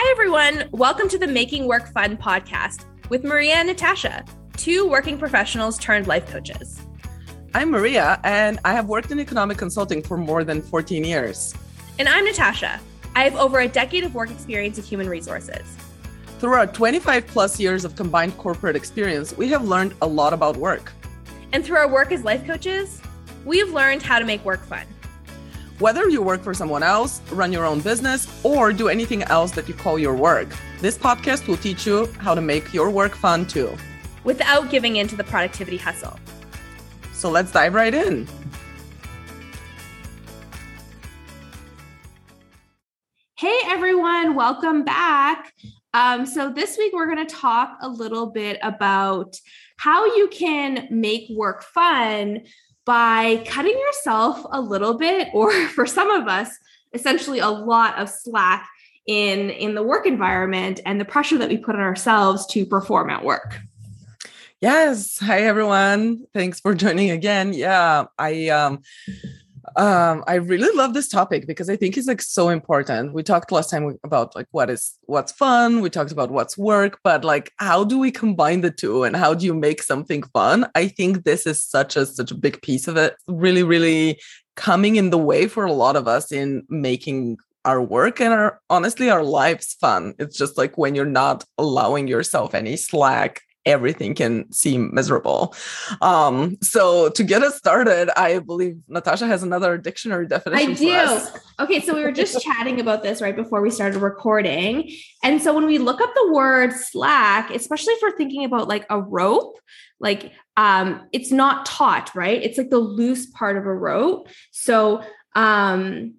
Hi, everyone. Welcome to the Making Work Fun podcast with Maria and Natasha, two working professionals turned life coaches. I'm Maria, and I have worked in economic consulting for more than 14 years. And I'm Natasha. I have over a decade of work experience in human resources. Through our 25 plus years of combined corporate experience, we have learned a lot about work. And through our work as life coaches, we have learned how to make work fun. Whether you work for someone else, run your own business, or do anything else that you call your work, this podcast will teach you how to make your work fun too. Without giving in to the productivity hustle. So let's dive right in. Hey everyone, welcome back. Um, so this week we're going to talk a little bit about how you can make work fun by cutting yourself a little bit, or for some of us, essentially a lot of slack in in the work environment and the pressure that we put on ourselves to perform at work. Yes. Hi everyone. Thanks for joining again. Yeah, I um um i really love this topic because i think it's like so important. We talked last time about like what is what's fun. We talked about what's work but like how do we combine the two and how do you make something fun? I think this is such a such a big piece of it. Really really coming in the way for a lot of us in making our work and our honestly our lives fun. It's just like when you're not allowing yourself any slack everything can seem miserable. Um, so to get us started, I believe Natasha has another dictionary definition. I do. Okay, so we were just chatting about this right before we started recording. And so when we look up the word slack, especially if we're thinking about like a rope, like um, it's not taut, right? It's like the loose part of a rope. So um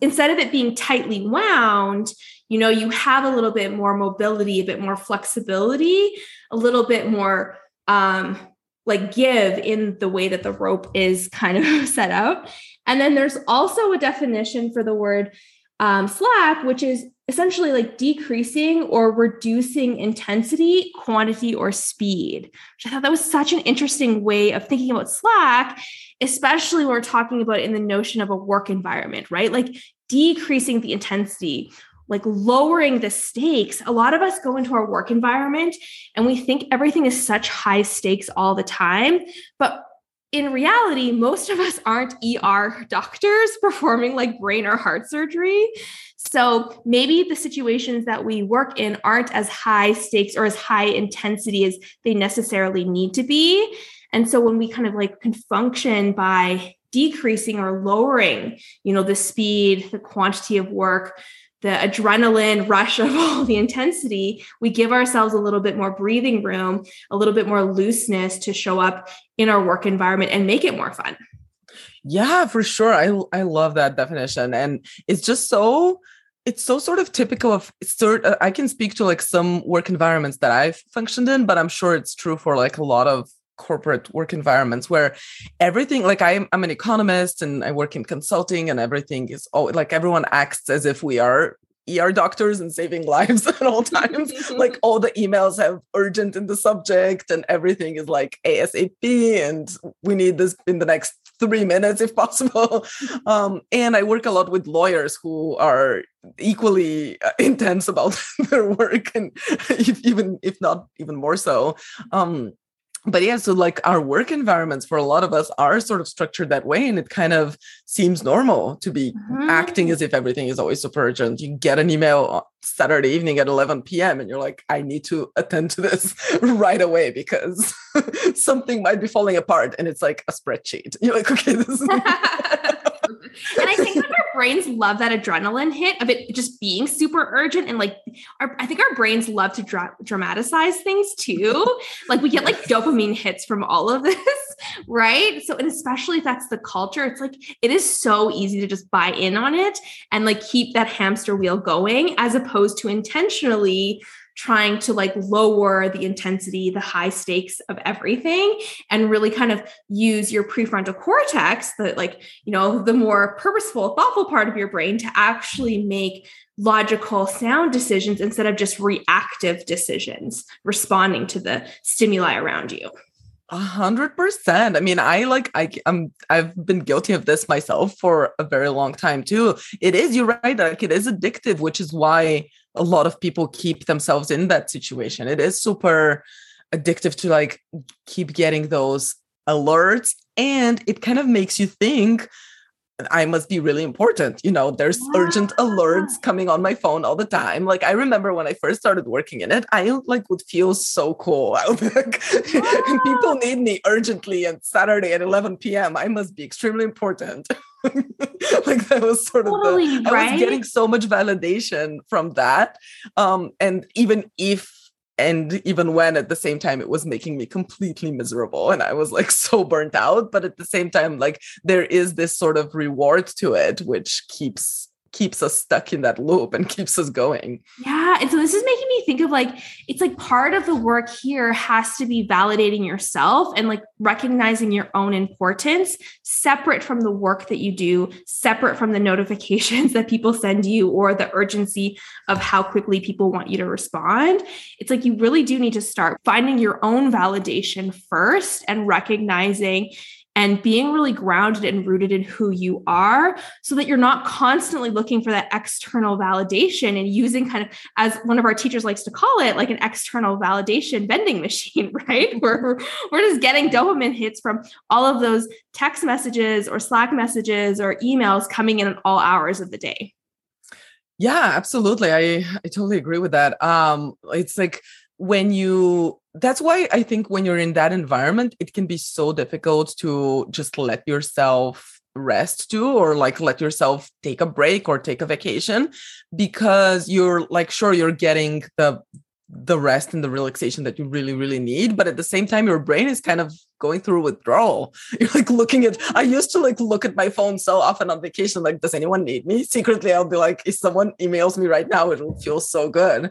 instead of it being tightly wound, you know, you have a little bit more mobility, a bit more flexibility, a little bit more um, like give in the way that the rope is kind of set up. And then there's also a definition for the word um, slack, which is essentially like decreasing or reducing intensity, quantity, or speed. Which I thought that was such an interesting way of thinking about slack, especially when we're talking about in the notion of a work environment, right? Like decreasing the intensity like lowering the stakes. A lot of us go into our work environment and we think everything is such high stakes all the time. But in reality, most of us aren't ER doctors performing like brain or heart surgery. So maybe the situations that we work in aren't as high stakes or as high intensity as they necessarily need to be. And so when we kind of like can function by decreasing or lowering, you know, the speed, the quantity of work, the adrenaline rush of all the intensity, we give ourselves a little bit more breathing room, a little bit more looseness to show up in our work environment and make it more fun. Yeah, for sure. I I love that definition and it's just so it's so sort of typical of sort uh, I can speak to like some work environments that I've functioned in, but I'm sure it's true for like a lot of corporate work environments where everything like I'm, I'm an economist and I work in consulting and everything is oh like everyone acts as if we are ER doctors and saving lives at all times. like all the emails have urgent in the subject and everything is like ASAP and we need this in the next three minutes if possible. Um, and I work a lot with lawyers who are equally uh, intense about their work and if, even if not even more so. Um, but yeah so like our work environments for a lot of us are sort of structured that way and it kind of seems normal to be mm-hmm. acting as if everything is always super urgent you get an email saturday evening at 11 p.m and you're like i need to attend to this right away because something might be falling apart and it's like a spreadsheet you're like okay this is and I think like our brains love that adrenaline hit of it just being super urgent. And like, our, I think our brains love to dra- dramatize things too. like, we get like dopamine hits from all of this, right? So, and especially if that's the culture, it's like, it is so easy to just buy in on it and like keep that hamster wheel going as opposed to intentionally trying to like lower the intensity, the high stakes of everything, and really kind of use your prefrontal cortex, the like, you know, the more purposeful, thoughtful part of your brain to actually make logical, sound decisions instead of just reactive decisions, responding to the stimuli around you. A hundred percent. I mean, I like I I'm I've been guilty of this myself for a very long time too. It is, you're right, like it is addictive, which is why a lot of people keep themselves in that situation. It is super addictive to like keep getting those alerts and it kind of makes you think I must be really important. You know, there's yeah. urgent alerts coming on my phone all the time. Like I remember when I first started working in it, I like would feel so cool. I would like, yeah. people need me urgently and Saturday at 11 p.m. I must be extremely important. like that was sort totally, of the, right? I was getting so much validation from that. Um, and even if and even when at the same time it was making me completely miserable and i was like so burnt out but at the same time like there is this sort of reward to it which keeps keeps us stuck in that loop and keeps us going. Yeah. And so this is making me think of like, it's like part of the work here has to be validating yourself and like recognizing your own importance separate from the work that you do, separate from the notifications that people send you or the urgency of how quickly people want you to respond. It's like you really do need to start finding your own validation first and recognizing and being really grounded and rooted in who you are so that you're not constantly looking for that external validation and using kind of as one of our teachers likes to call it like an external validation vending machine right? Where we're, we're just getting dopamine hits from all of those text messages or slack messages or emails coming in at all hours of the day. Yeah absolutely. I i totally agree with that. Um it's like when you that's why I think when you're in that environment, it can be so difficult to just let yourself rest too, or like let yourself take a break or take a vacation because you're like, sure, you're getting the the rest and the relaxation that you really really need but at the same time your brain is kind of going through withdrawal. You're like looking at i used to like look at my phone so often on vacation like does anyone need me? Secretly i'll be like if someone emails me right now it'll feel so good.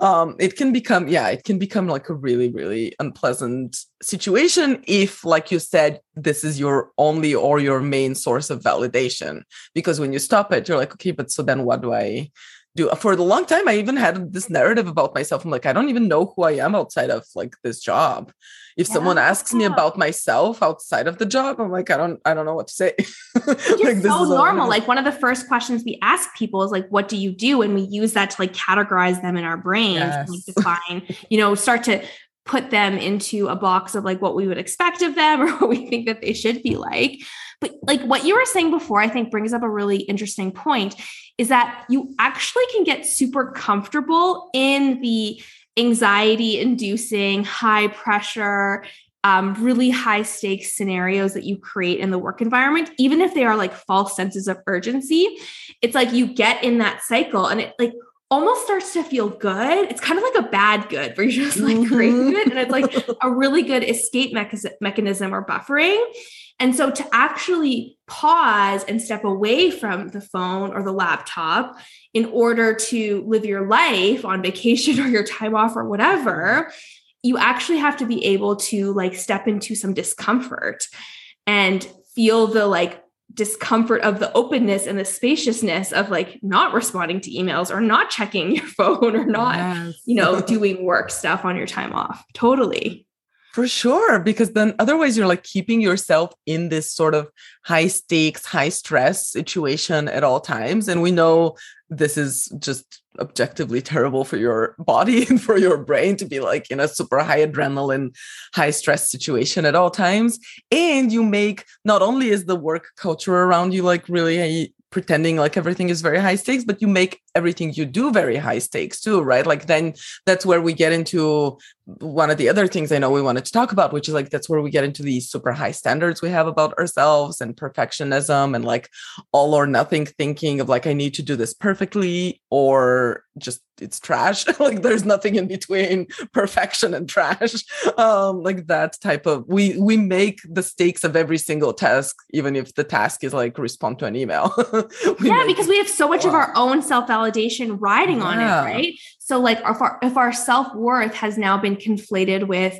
Um it can become yeah it can become like a really really unpleasant situation if like you said this is your only or your main source of validation. Because when you stop it you're like okay but so then what do i do for the long time i even had this narrative about myself. I'm like i don't even know who i am outside of like this job. If yeah. someone asks me about myself outside of the job i'm like i don't i don't know what to say. Like, this so normal. like one of the first questions we ask people is like what do you do? And we use that to like categorize them in our brains yes. and like define you know start to put them into a box of like what we would expect of them or what we think that they should be like but like what you were saying before, I think brings up a really interesting point is that you actually can get super comfortable in the anxiety inducing, high pressure, um, really high stakes scenarios that you create in the work environment, even if they are like false senses of urgency. It's like you get in that cycle and it like almost starts to feel good. It's kind of like a bad good where you're just like mm-hmm. craving it. And it's like a really good escape mechanism or buffering. And so to actually pause and step away from the phone or the laptop in order to live your life on vacation or your time off or whatever, you actually have to be able to like step into some discomfort and feel the like discomfort of the openness and the spaciousness of like not responding to emails or not checking your phone or not yes. you know doing work stuff on your time off totally for sure, because then otherwise you're like keeping yourself in this sort of high stakes, high stress situation at all times. And we know this is just objectively terrible for your body and for your brain to be like in a super high adrenaline, high stress situation at all times. And you make not only is the work culture around you like really pretending like everything is very high stakes but you make everything you do very high stakes too right? Like then that's where we get into one of the other things i know we wanted to talk about which is like that's where we get into these super high standards we have about ourselves and perfectionism and like all or nothing thinking of like i need to do this perfectly or just it's trash. Like there's nothing in between perfection and trash. Um like that type of we we make the stakes of every single task even if the task is like respond to an email. Yeah because we have so much of our own self-validation riding yeah. on it right so like if our if our self-worth has now been conflated with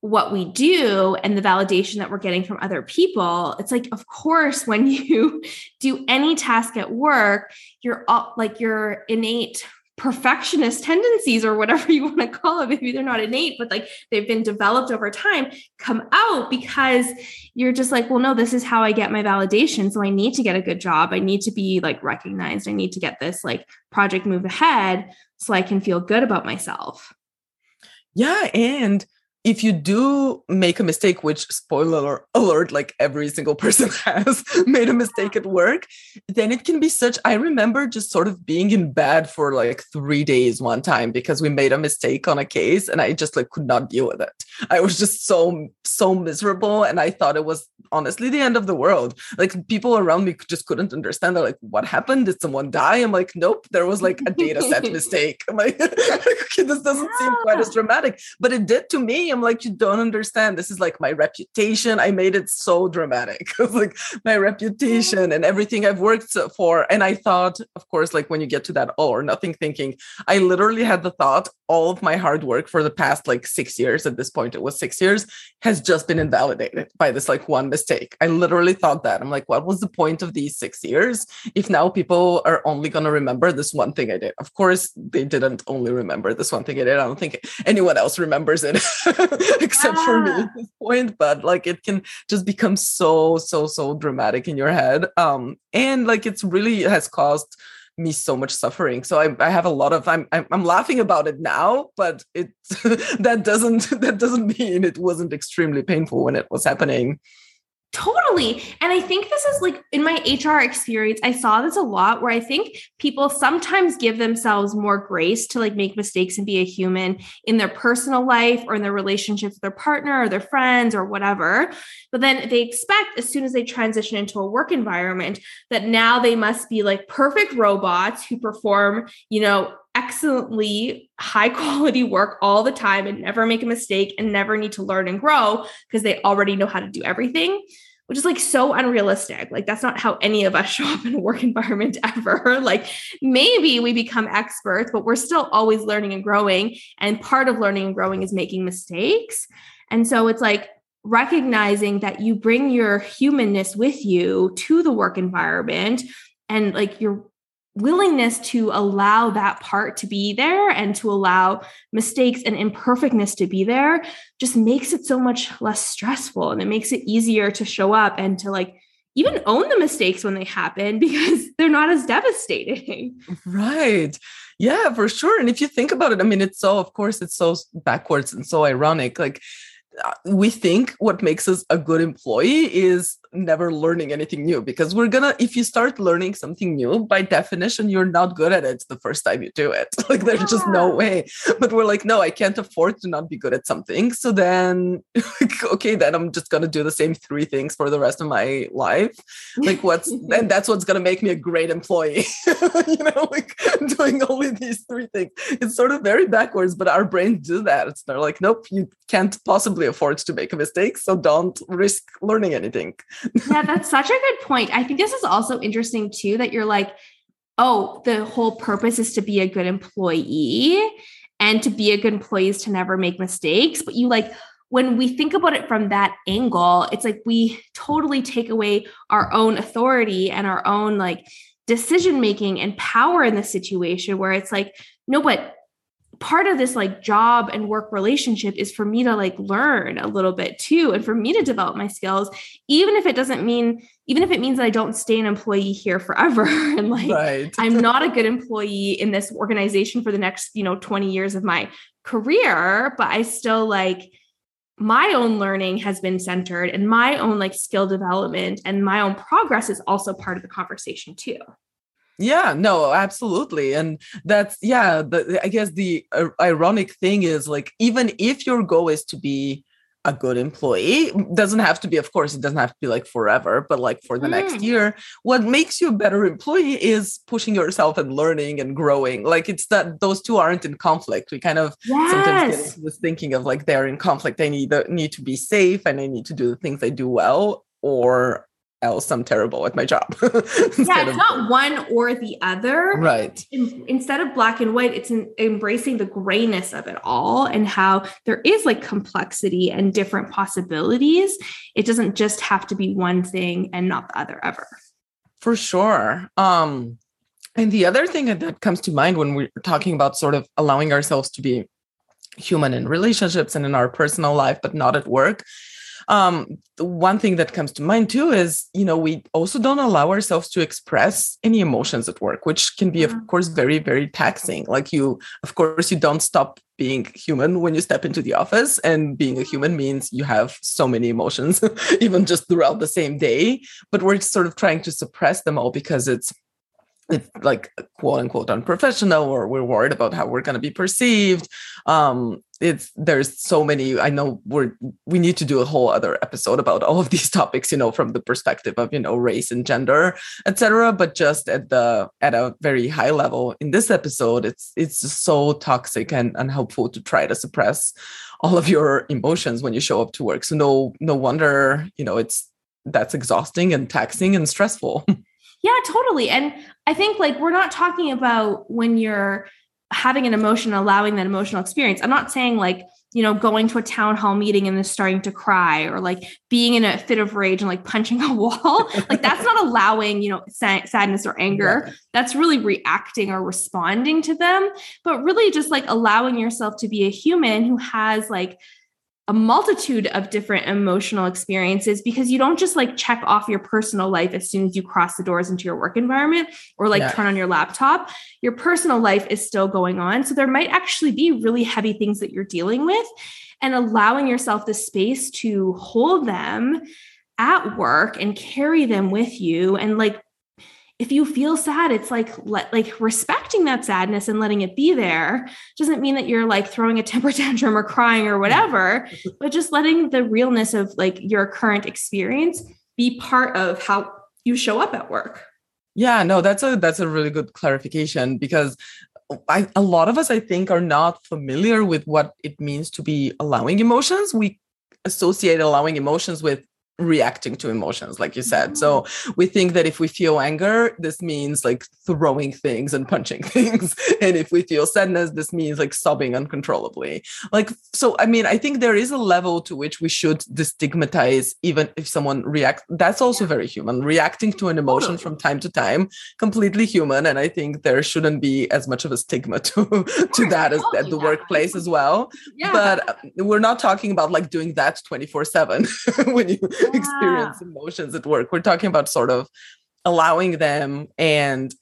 what we do and the validation that we're getting from other people it's like of course when you do any task at work your like your innate perfectionist tendencies or whatever you want to call it. Maybe they're not innate but like they've been developed over time come out because you're just like well no this is how i get my validation so i need to get a good job. I need to be like recognized. I need to get this like project move ahead so i can feel good about myself. Yeah and if you do make a mistake, which spoiler alert, like every single person has made a mistake at work, then it can be such. I remember just sort of being in bed for like three days one time because we made a mistake on a case and I just like could not deal with it. I was just so, so miserable. And I thought it was honestly the end of the world. Like people around me just couldn't understand. They're like, what happened? Did someone die? I'm like, nope, there was like a data set mistake. I'm like, okay, this doesn't seem quite as dramatic, but it did to me. I'm like, you don't understand. This is like my reputation. I made it so dramatic. like my reputation and everything I've worked for. And I thought, of course, like when you get to that all or nothing thinking, I literally had the thought all of my hard work for the past like six years, at this point, it was six years, has just been invalidated by this like one mistake. I literally thought that. I'm like, what was the point of these six years if now people are only going to remember this one thing I did? Of course, they didn't only remember this one thing I did. I don't think anyone else remembers it. except for me at this point but like it can just become so so so dramatic in your head um and like it's really has caused me so much suffering so i, I have a lot of I'm, I'm i'm laughing about it now but it that doesn't that doesn't mean it wasn't extremely painful when it was happening Totally. And I think this is like in my HR experience, I saw this a lot where I think people sometimes give themselves more grace to like make mistakes and be a human in their personal life or in their relationships with their partner or their friends or whatever. But then they expect as soon as they transition into a work environment that now they must be like perfect robots who perform, you know, excellently high quality work all the time and never make a mistake and never need to learn and grow because they already know how to do everything which is like so unrealistic. Like that's not how any of us show up in a work environment ever. like maybe we become experts, but we're still always learning and growing. And part of learning and growing is making mistakes. And so it's like recognizing that you bring your humanness with you to the work environment and like you're willingness to allow that part to be there and to allow mistakes and imperfectness to be there just makes it so much less stressful and it makes it easier to show up and to like even own the mistakes when they happen because they're not as devastating. Right. Yeah, for sure. And if you think about it, I mean, it's so, of course, it's so backwards and so ironic. Like, uh, we think what makes us a good employee is never learning anything new because we're gonna if you start learning something new by definition you're not good at it the first time you do it. Like there's yeah. just no way. But we're like no i can't afford to not be good at something. So then okay then i'm just gonna do the same three things for the rest of my life. Like what's and that's what's gonna make me a great employee. You know like doing only these three things. It's sort of very backwards but our brains do that. It's they're like nope you can't possibly afford to make a mistake so don't risk learning anything yeah, that's such a good point. I think this is also interesting too that you're like, oh, the whole purpose is to be a good employee and to be a good employee is to never make mistakes. But you like, when we think about it from that angle, it's like we totally take away our own authority and our own like decision making and power in the situation where it's like, no, but part of this like job and work relationship is for me to like learn a little bit too and for me to develop my skills even if it doesn't mean even if it means that I don't stay an employee here forever and like right. I'm not a good employee in this organization for the next you know 20 years of my career but I still like my own learning has been centered and my own like skill development and my own progress is also part of the conversation too yeah no absolutely and that's yeah the, i guess the uh, ironic thing is like even if your goal is to be a good employee doesn't have to be of course it doesn't have to be like forever but like for the mm. next year what makes you a better employee is pushing yourself and learning and growing like it's that those two aren't in conflict we kind of yes. sometimes get into this thinking of like they're in conflict i need need to be safe and i need to do the things i do well or else I'm terrible at my job. yeah, it's of, not one or the other. Right. In, instead of black and white, it's embracing the grayness of it all and how there is like complexity and different possibilities. It doesn't just have to be one thing and not the other ever. For sure. Um and the other thing that comes to mind when we're talking about sort of allowing ourselves to be human in relationships and in our personal life, but not at work. Um, the one thing that comes to mind too is, you know, we also don't allow ourselves to express any emotions at work, which can be, mm-hmm. of course, very, very taxing. Like you, of course, you don't stop being human when you step into the office and being a human means you have so many emotions even just throughout the same day but we're sort of trying to suppress them all because it's it's like quote unquote unprofessional or we're worried about how we're going to be perceived um it's there's so many i know we're we need to do a whole other episode about all of these topics you know from the perspective of you know race and gender etc but just at the at a very high level in this episode it's it's so toxic and unhelpful to try to suppress all of your emotions when you show up to work. So no no wonder you know it's that's exhausting and taxing and stressful Yeah, totally. And I think like we're not talking about when you're having an emotion, allowing that emotional experience. I'm not saying like, you know, going to a town hall meeting and then starting to cry or like being in a fit of rage and like punching a wall. like that's not allowing, you know, sadness or anger. That's really reacting or responding to them, but really just like allowing yourself to be a human who has like a multitude of different emotional experiences because you don't just like check off your personal life as soon as you cross the doors into your work environment or like yeah. turn on your laptop. Your personal life is still going on. So there might actually be really heavy things that you're dealing with and allowing yourself the space to hold them at work and carry them with you and like if you feel sad it's like let, like respecting that sadness and letting it be there doesn't mean that you're like throwing a temper tantrum or crying or whatever but just letting the realness of like your current experience be part of how you show up at work. Yeah no that's a that's a really good clarification because I, a lot of us i think are not familiar with what it means to be allowing emotions. We associate allowing emotions with reacting to emotions like you said. So mm. we think that if we feel anger this means like throwing things and punching things. And if we feel sadness this means like sobbing uncontrollably. Like so i mean i think there is a level to which we should destigmatize even if someone reacts that's also very human. Reacting to an emotion from time to time completely human. And i think there shouldn't be as much of a stigma to to that as at the workplace as well. Yeah. but uh, we're not talking about like doing that 24 7 when you experience emotions at work. We're talking about sort of allowing them and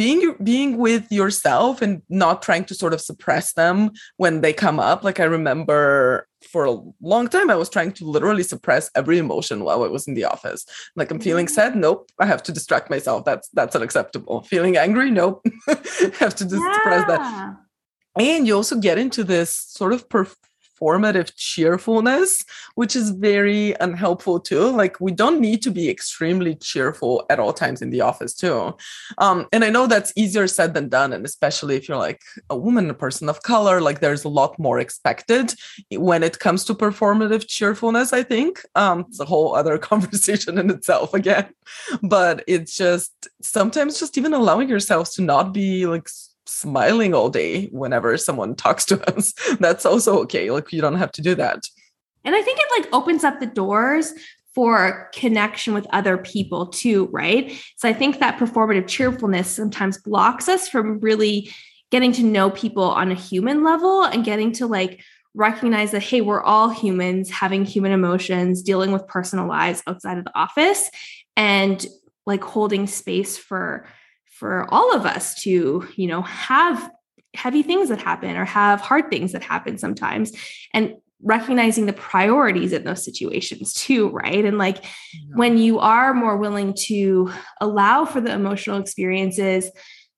being being with yourself and not trying to sort of suppress them when they come up. Like i remember for a long time i was trying to literally suppress every emotion while i was in the office. Like i'm feeling mm-hmm. sad nope i have to distract myself. That's that's unacceptable. Feeling angry nope have to just yeah. suppress that. And you also get into this sort of perf- performative cheerfulness, which is very unhelpful too. Like we don't need to be extremely cheerful at all times in the office too. Um, and I know that's easier said than done, and especially if you're like a woman, a person of color, like there's a lot more expected when it comes to performative cheerfulness. I think um, it's a whole other conversation in itself again, but it's just sometimes just even allowing yourselves to not be like smiling all day whenever someone talks to us. That's also okay like you don't have to do that. And i think it like opens up the doors for connection with other people too right? So i think that performative cheerfulness sometimes blocks us from really getting to know people on a human level and getting to like recognize that hey we're all humans having human emotions dealing with personal lives outside of the office and like holding space for for all of us to, you know, have heavy things that happen or have hard things that happen sometimes and recognizing the priorities in those situations too, right? And like yeah. when you are more willing to allow for the emotional experiences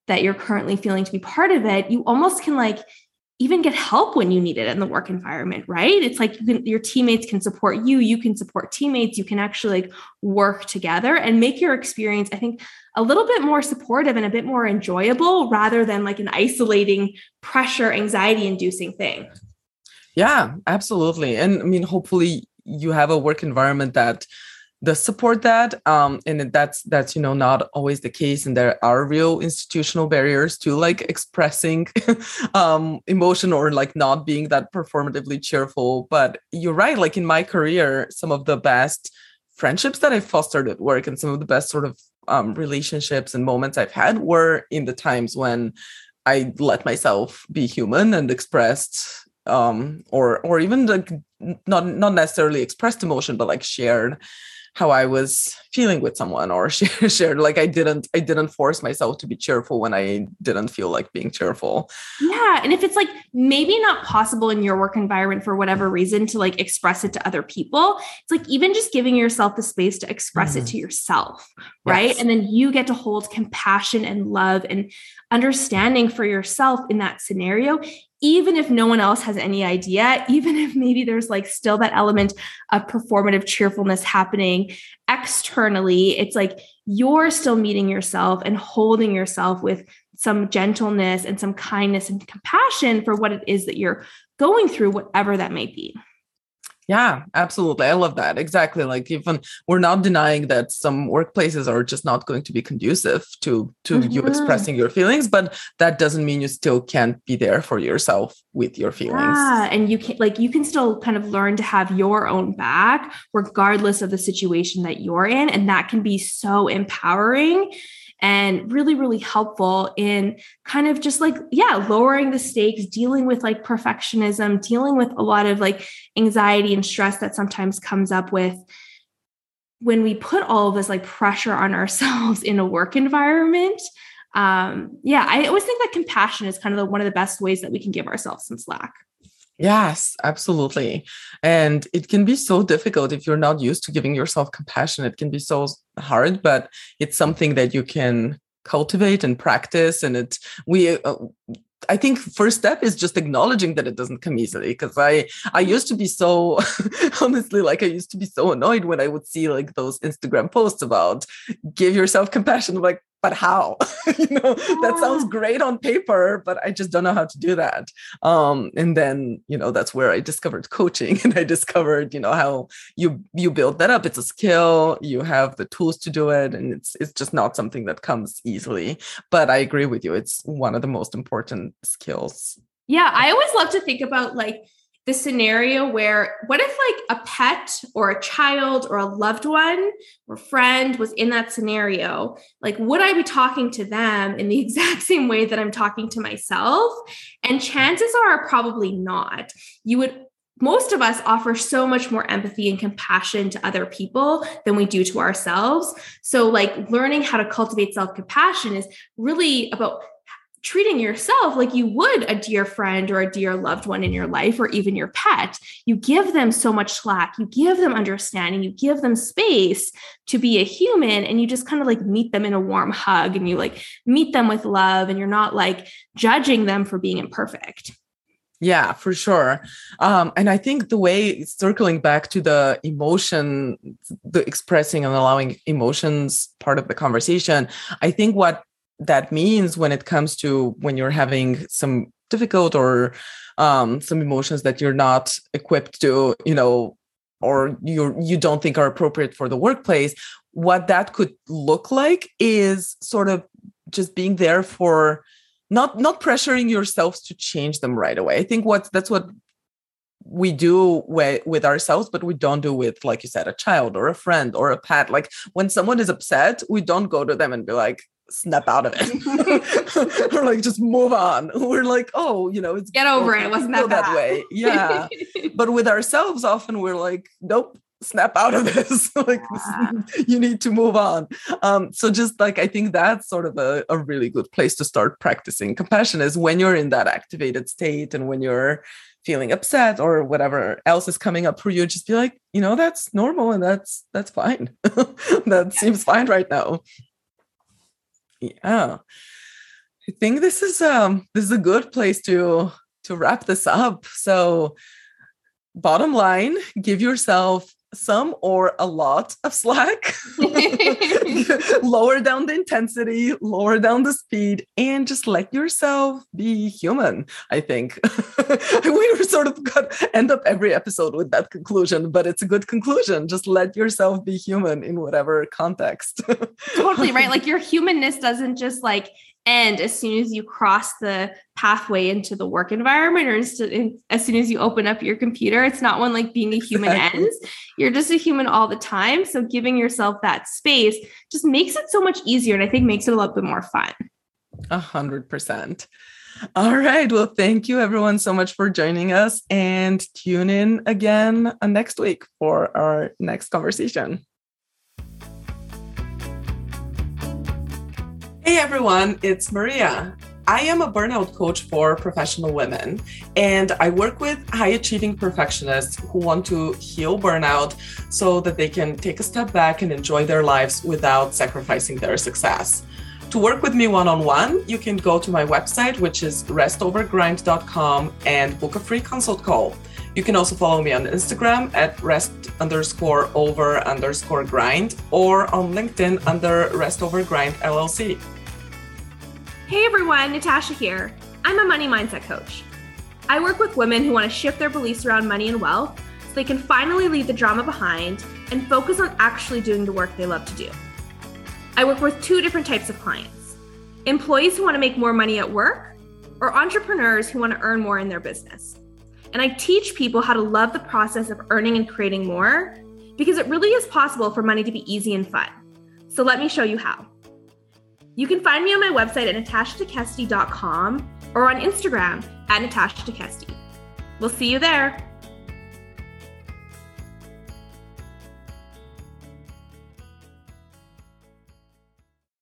that you're currently feeling to be part of it, you almost can like even get help when you need it in the work environment, right? It's like you can, your teammates can support you, you can support teammates, you can actually like work together and make your experience, I think, a little bit more supportive and a bit more enjoyable rather than like an isolating, pressure, anxiety inducing thing. Yeah, absolutely. And I mean, hopefully you have a work environment that does support that um, and that's that's you know not always the case and there are real institutional barriers to like expressing um, emotion or like not being that performatively cheerful. But you're right like in my career some of the best friendships that i fostered at work and some of the best sort of um, relationships and moments I've had were in the times when I let myself be human and expressed um or or even like not not necessarily expressed emotion but like shared how I was feeling with someone or shared like I didn't I didn't force myself to be cheerful when I didn't feel like being cheerful. Yeah, and if it's like maybe not possible in your work environment for whatever reason to like express it to other people, it's like even just giving yourself the space to express mm-hmm. it to yourself, right? Yes. And then you get to hold compassion and love and understanding for yourself in that scenario even if no one else has any idea, even if maybe there's like still that element of performative cheerfulness happening externally, it's like you're still meeting yourself and holding yourself with some gentleness and some kindness and compassion for what it is that you're going through, whatever that may be. Yeah, absolutely. I love that. Exactly. Like even we're not denying that some workplaces are just not going to be conducive to to mm-hmm. you expressing your feelings, but that doesn't mean you still can't be there for yourself with your feelings. Yeah, and you can like you can still kind of learn to have your own back regardless of the situation that you're in and that can be so empowering and really, really helpful in kind of just like, yeah, lowering the stakes, dealing with like perfectionism, dealing with a lot of like anxiety and stress that sometimes comes up with when we put all of this like pressure on ourselves in a work environment. Um, yeah, I always think that compassion is kind of the, one of the best ways that we can give ourselves some slack. Yes, absolutely. And it can be so difficult if you're not used to giving yourself compassion. It can be so hard, but it's something that you can cultivate and practice. And it, we, uh, I think first step is just acknowledging that it doesn't come easily because I I used to be so honestly like I used to be so annoyed when I would see like those Instagram posts about give yourself compassion I'm like but how? You know that sounds great on paper but i just don't know how to do that. Um, and then you know that's where i discovered coaching and i discovered you know how you you build that up. It's a skill you have the tools to do it and it's it's just not something that comes easily. But i agree with you it's one of the most important skills. Yeah i always love to think about like the scenario where what if like a pet or a child or a loved one or friend was in that scenario? Like would i be talking to them in the exact same way that i'm talking to myself? And chances are probably not. You would most of us offer so much more empathy and compassion to other people than we do to ourselves. So, like, learning how to cultivate self compassion is really about treating yourself like you would a dear friend or a dear loved one in your life or even your pet. You give them so much slack, you give them understanding, you give them space to be a human, and you just kind of like meet them in a warm hug and you like meet them with love, and you're not like judging them for being imperfect. Yeah, for sure. Um, and I think the way circling back to the emotion, the expressing and allowing emotions part of the conversation, I think what that means when it comes to when you're having some difficult or um, some emotions that you're not equipped to you know or you you don't think are appropriate for the workplace what that could look like is sort of just being there for not not pressuring yourselves to change them right away. I think what that's what we do with, with ourselves but we don't do with like you said a child or a friend or a pet. Like when someone is upset we don't go to them and be like snap out of it. Or like just move on. We're like oh you know it's get over it. it wasn't that, that way. Yeah. But with ourselves often we're like nope snap out of this. Like yeah. you need to move on. Um so just like i think that's sort of a, a really good place to start practicing compassion is when you're in that activated state and when you're feeling upset or whatever else is coming up for you just be like you know that's normal and that's that's fine. That yeah. seems fine right now yeah. I think this is um this is a good place to to wrap this up. So bottom line give yourself some or a lot of slack, lower down the intensity, lower down the speed, and just let yourself be human. I think we sort of got end up every episode with that conclusion, but it's a good conclusion. Just let yourself be human in whatever context. totally right. Like your humanness doesn't just like end as soon as you cross the pathway into the work environment or in, as soon as you open up your computer. It's not one like being a human exactly. ends. You're just a human all the time. So giving yourself that space just makes it so much easier and I think makes it a little bit more fun. A hundred percent. All right. Well, thank you everyone so much for joining us and tune in again uh, next week for our next conversation. Hey everyone, it's Maria. I am a burnout coach for professional women, and I work with high achieving perfectionists who want to heal burnout so that they can take a step back and enjoy their lives without sacrificing their success. To work with me one on one, you can go to my website, which is restovergrind.com, and book a free consult call. You can also follow me on Instagram at rest underscore over underscore grind or on LinkedIn under rest over grind LLC. Hey everyone, Natasha here. I'm a money mindset coach. I work with women who want to shift their beliefs around money and wealth so they can finally leave the drama behind and focus on actually doing the work they love to do. I work with two different types of clients employees who want to make more money at work, or entrepreneurs who want to earn more in their business. And I teach people how to love the process of earning and creating more because it really is possible for money to be easy and fun. So let me show you how. You can find me on my website at natashatekeste.com or on Instagram at natashatekeste. We'll see you there.